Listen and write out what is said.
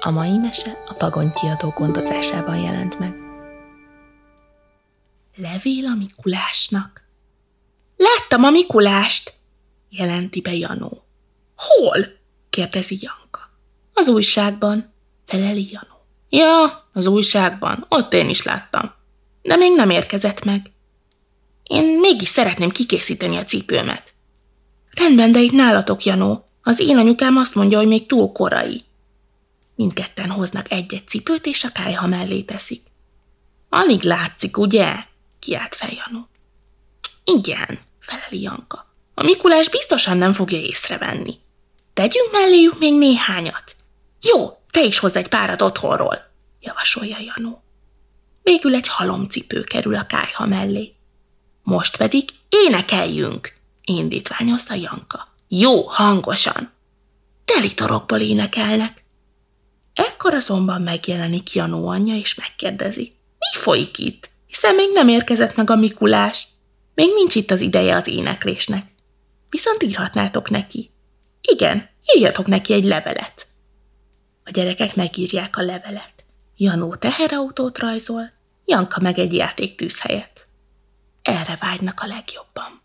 A mai mese a Pagony kiadó gondozásában jelent meg. Levél a Mikulásnak. Láttam a Mikulást, jelenti be Janó. Hol? kérdezi Janka. Az újságban, feleli Janó. Ja, az újságban, ott én is láttam. De még nem érkezett meg. Én mégis szeretném kikészíteni a cipőmet. Rendben, de itt nálatok, Janó. Az én anyukám azt mondja, hogy még túl korai. Mindketten hoznak egy-egy cipőt, és a kájha mellé teszik. Alig látszik, ugye? Kiált fel Janó. Igen, feleli Janka. A Mikulás biztosan nem fogja észrevenni. Tegyünk melléjük még néhányat. Jó, te is hozz egy párat otthonról, javasolja Janó. Végül egy halomcipő kerül a kájha mellé. Most pedig énekeljünk, indítványozta Janka. Jó, hangosan. Telitorokból énekelnek. Ekkor azonban megjelenik Janó anyja, és megkérdezi. Mi folyik itt? Hiszen még nem érkezett meg a Mikulás. Még nincs itt az ideje az éneklésnek. Viszont írhatnátok neki. Igen, írjatok neki egy levelet. A gyerekek megírják a levelet. Janó teherautót rajzol, Janka meg egy játéktűz helyet. Erre vágynak a legjobban.